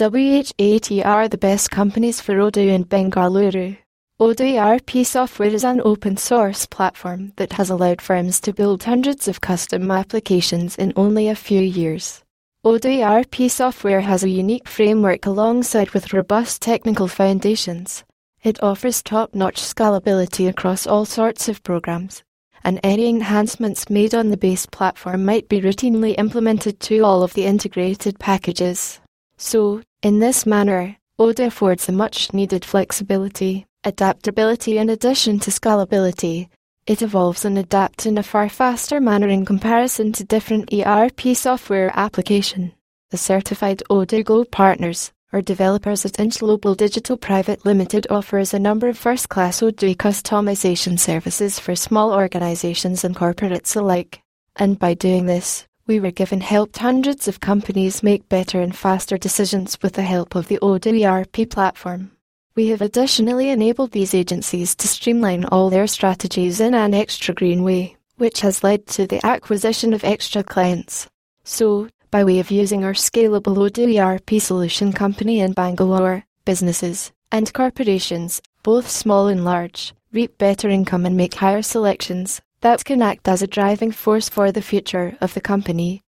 WHAT are the best companies for Odoo in Bengaluru. Odoo ERP software is an open source platform that has allowed firms to build hundreds of custom applications in only a few years. Odoo ERP software has a unique framework alongside with robust technical foundations. It offers top-notch scalability across all sorts of programs, and any enhancements made on the base platform might be routinely implemented to all of the integrated packages. So, in this manner, Odoo affords the much needed flexibility, adaptability in addition to scalability. It evolves and adapts in a far faster manner in comparison to different ERP software application. The certified Odoo Gold partners or developers at Inchglobal Digital Private Limited offers a number of first-class Odoo customization services for small organizations and corporates alike. And by doing this, we were given helped hundreds of companies make better and faster decisions with the help of the Odoo ERP platform. We have additionally enabled these agencies to streamline all their strategies in an extra green way, which has led to the acquisition of extra clients. So, by way of using our scalable Odoo ERP solution company in Bangalore, businesses and corporations, both small and large, reap better income and make higher selections that can act as a driving force for the future of the company